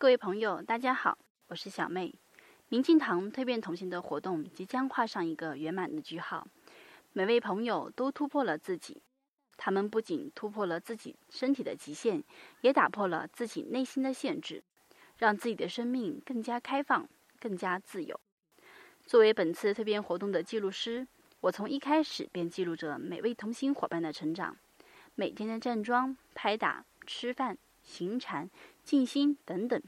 各位朋友，大家好，我是小妹。明镜堂蜕变同行的活动即将画上一个圆满的句号。每位朋友都突破了自己，他们不仅突破了自己身体的极限，也打破了自己内心的限制，让自己的生命更加开放、更加自由。作为本次蜕变活动的记录师，我从一开始便记录着每位同行伙伴的成长，每天的站桩、拍打、吃饭、行禅、静心等等。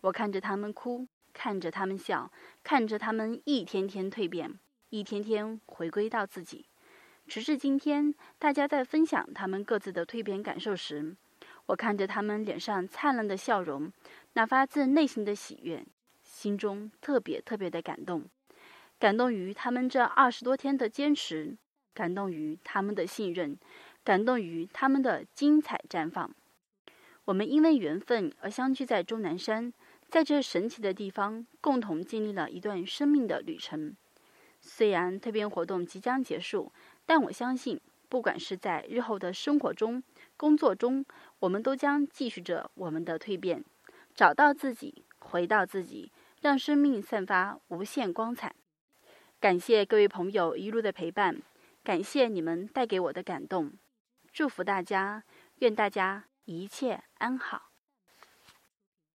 我看着他们哭，看着他们笑，看着他们一天天蜕变。一天天回归到自己，直至今天，大家在分享他们各自的蜕变感受时，我看着他们脸上灿烂的笑容，那发自内心的喜悦，心中特别特别的感动，感动于他们这二十多天的坚持，感动于他们的信任，感动于他们的精彩绽放。我们因为缘分而相聚在终南山，在这神奇的地方，共同经历了一段生命的旅程。虽然蜕变活动即将结束，但我相信，不管是在日后的生活中、工作中，我们都将继续着我们的蜕变，找到自己，回到自己，让生命散发无限光彩。感谢各位朋友一路的陪伴，感谢你们带给我的感动，祝福大家，愿大家一切安好。